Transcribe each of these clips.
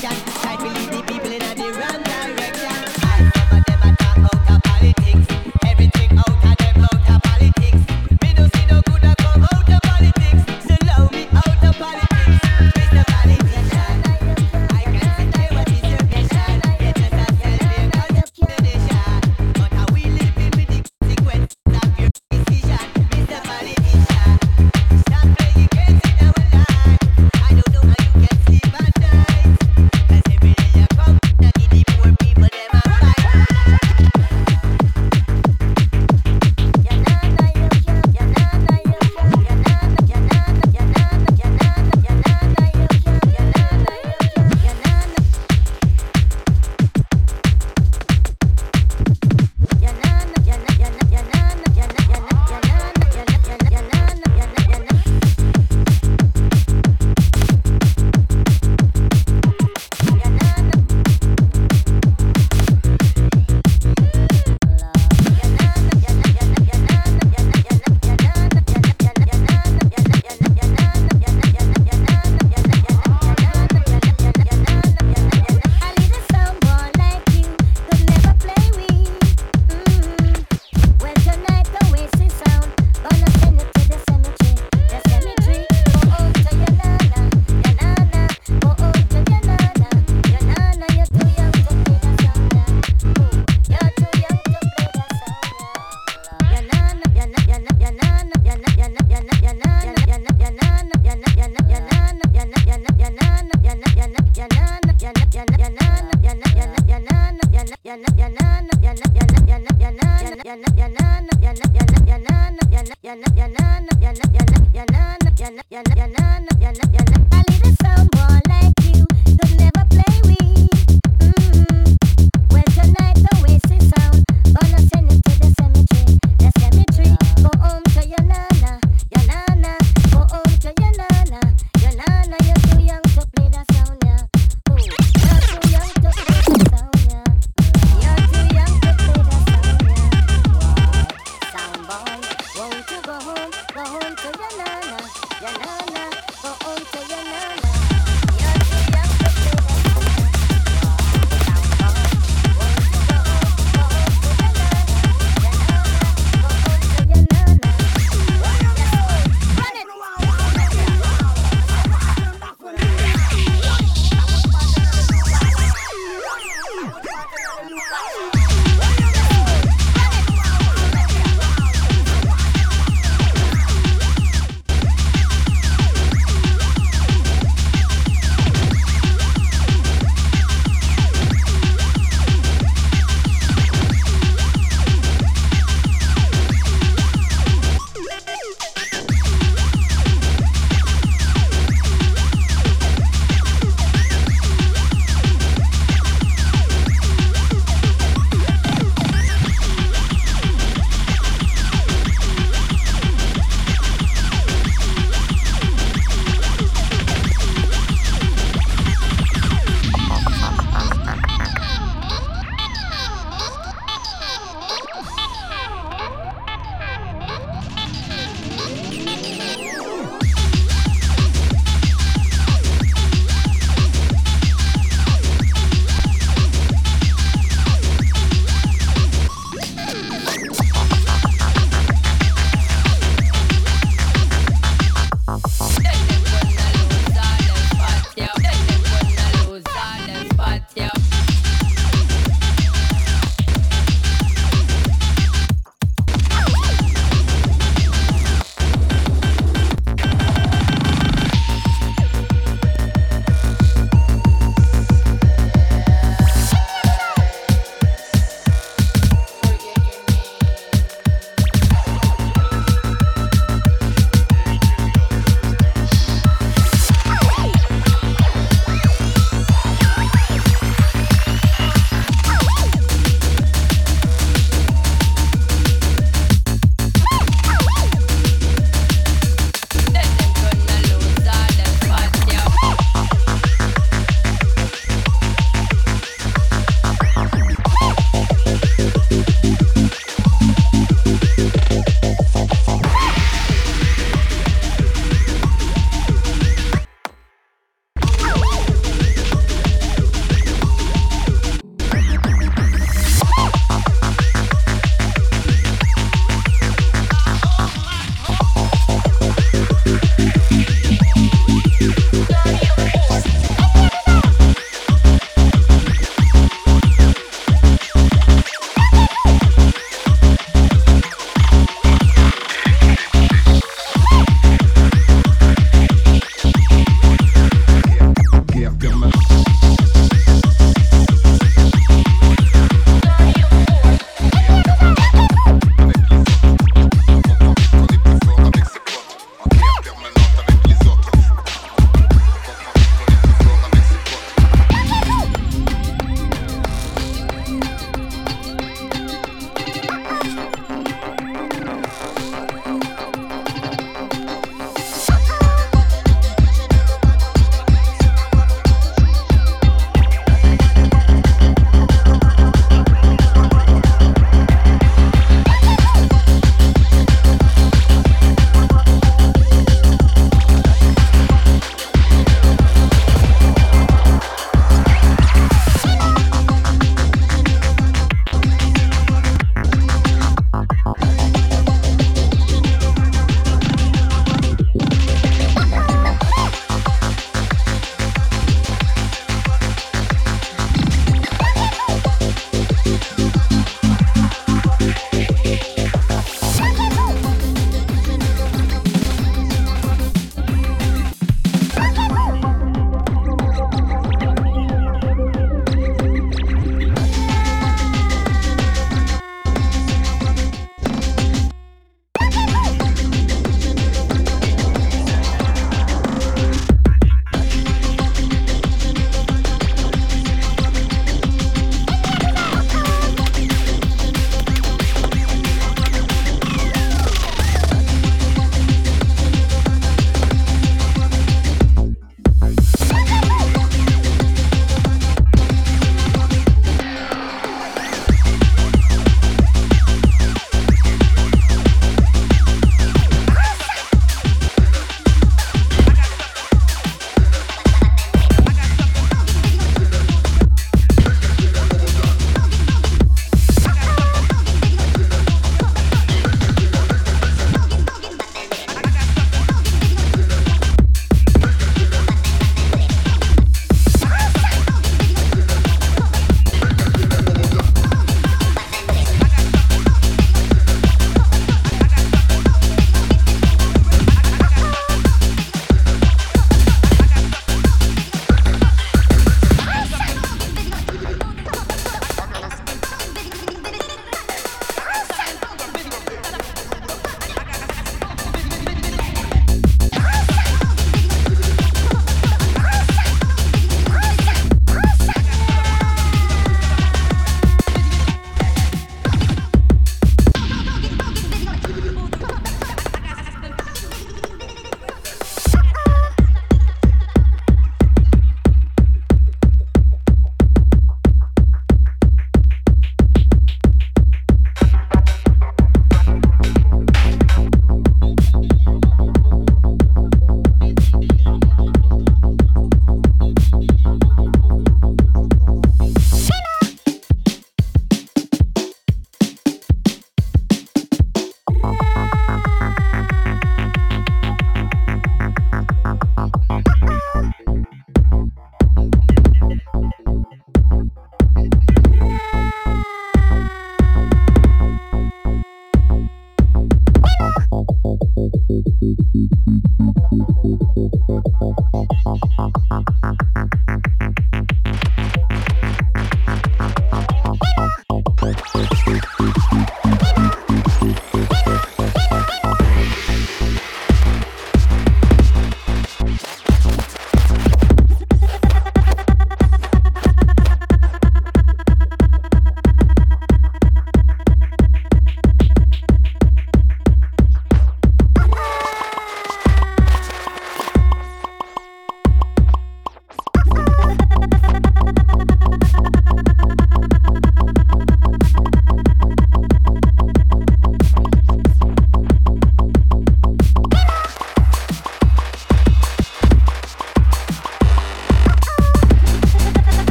come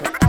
Eh.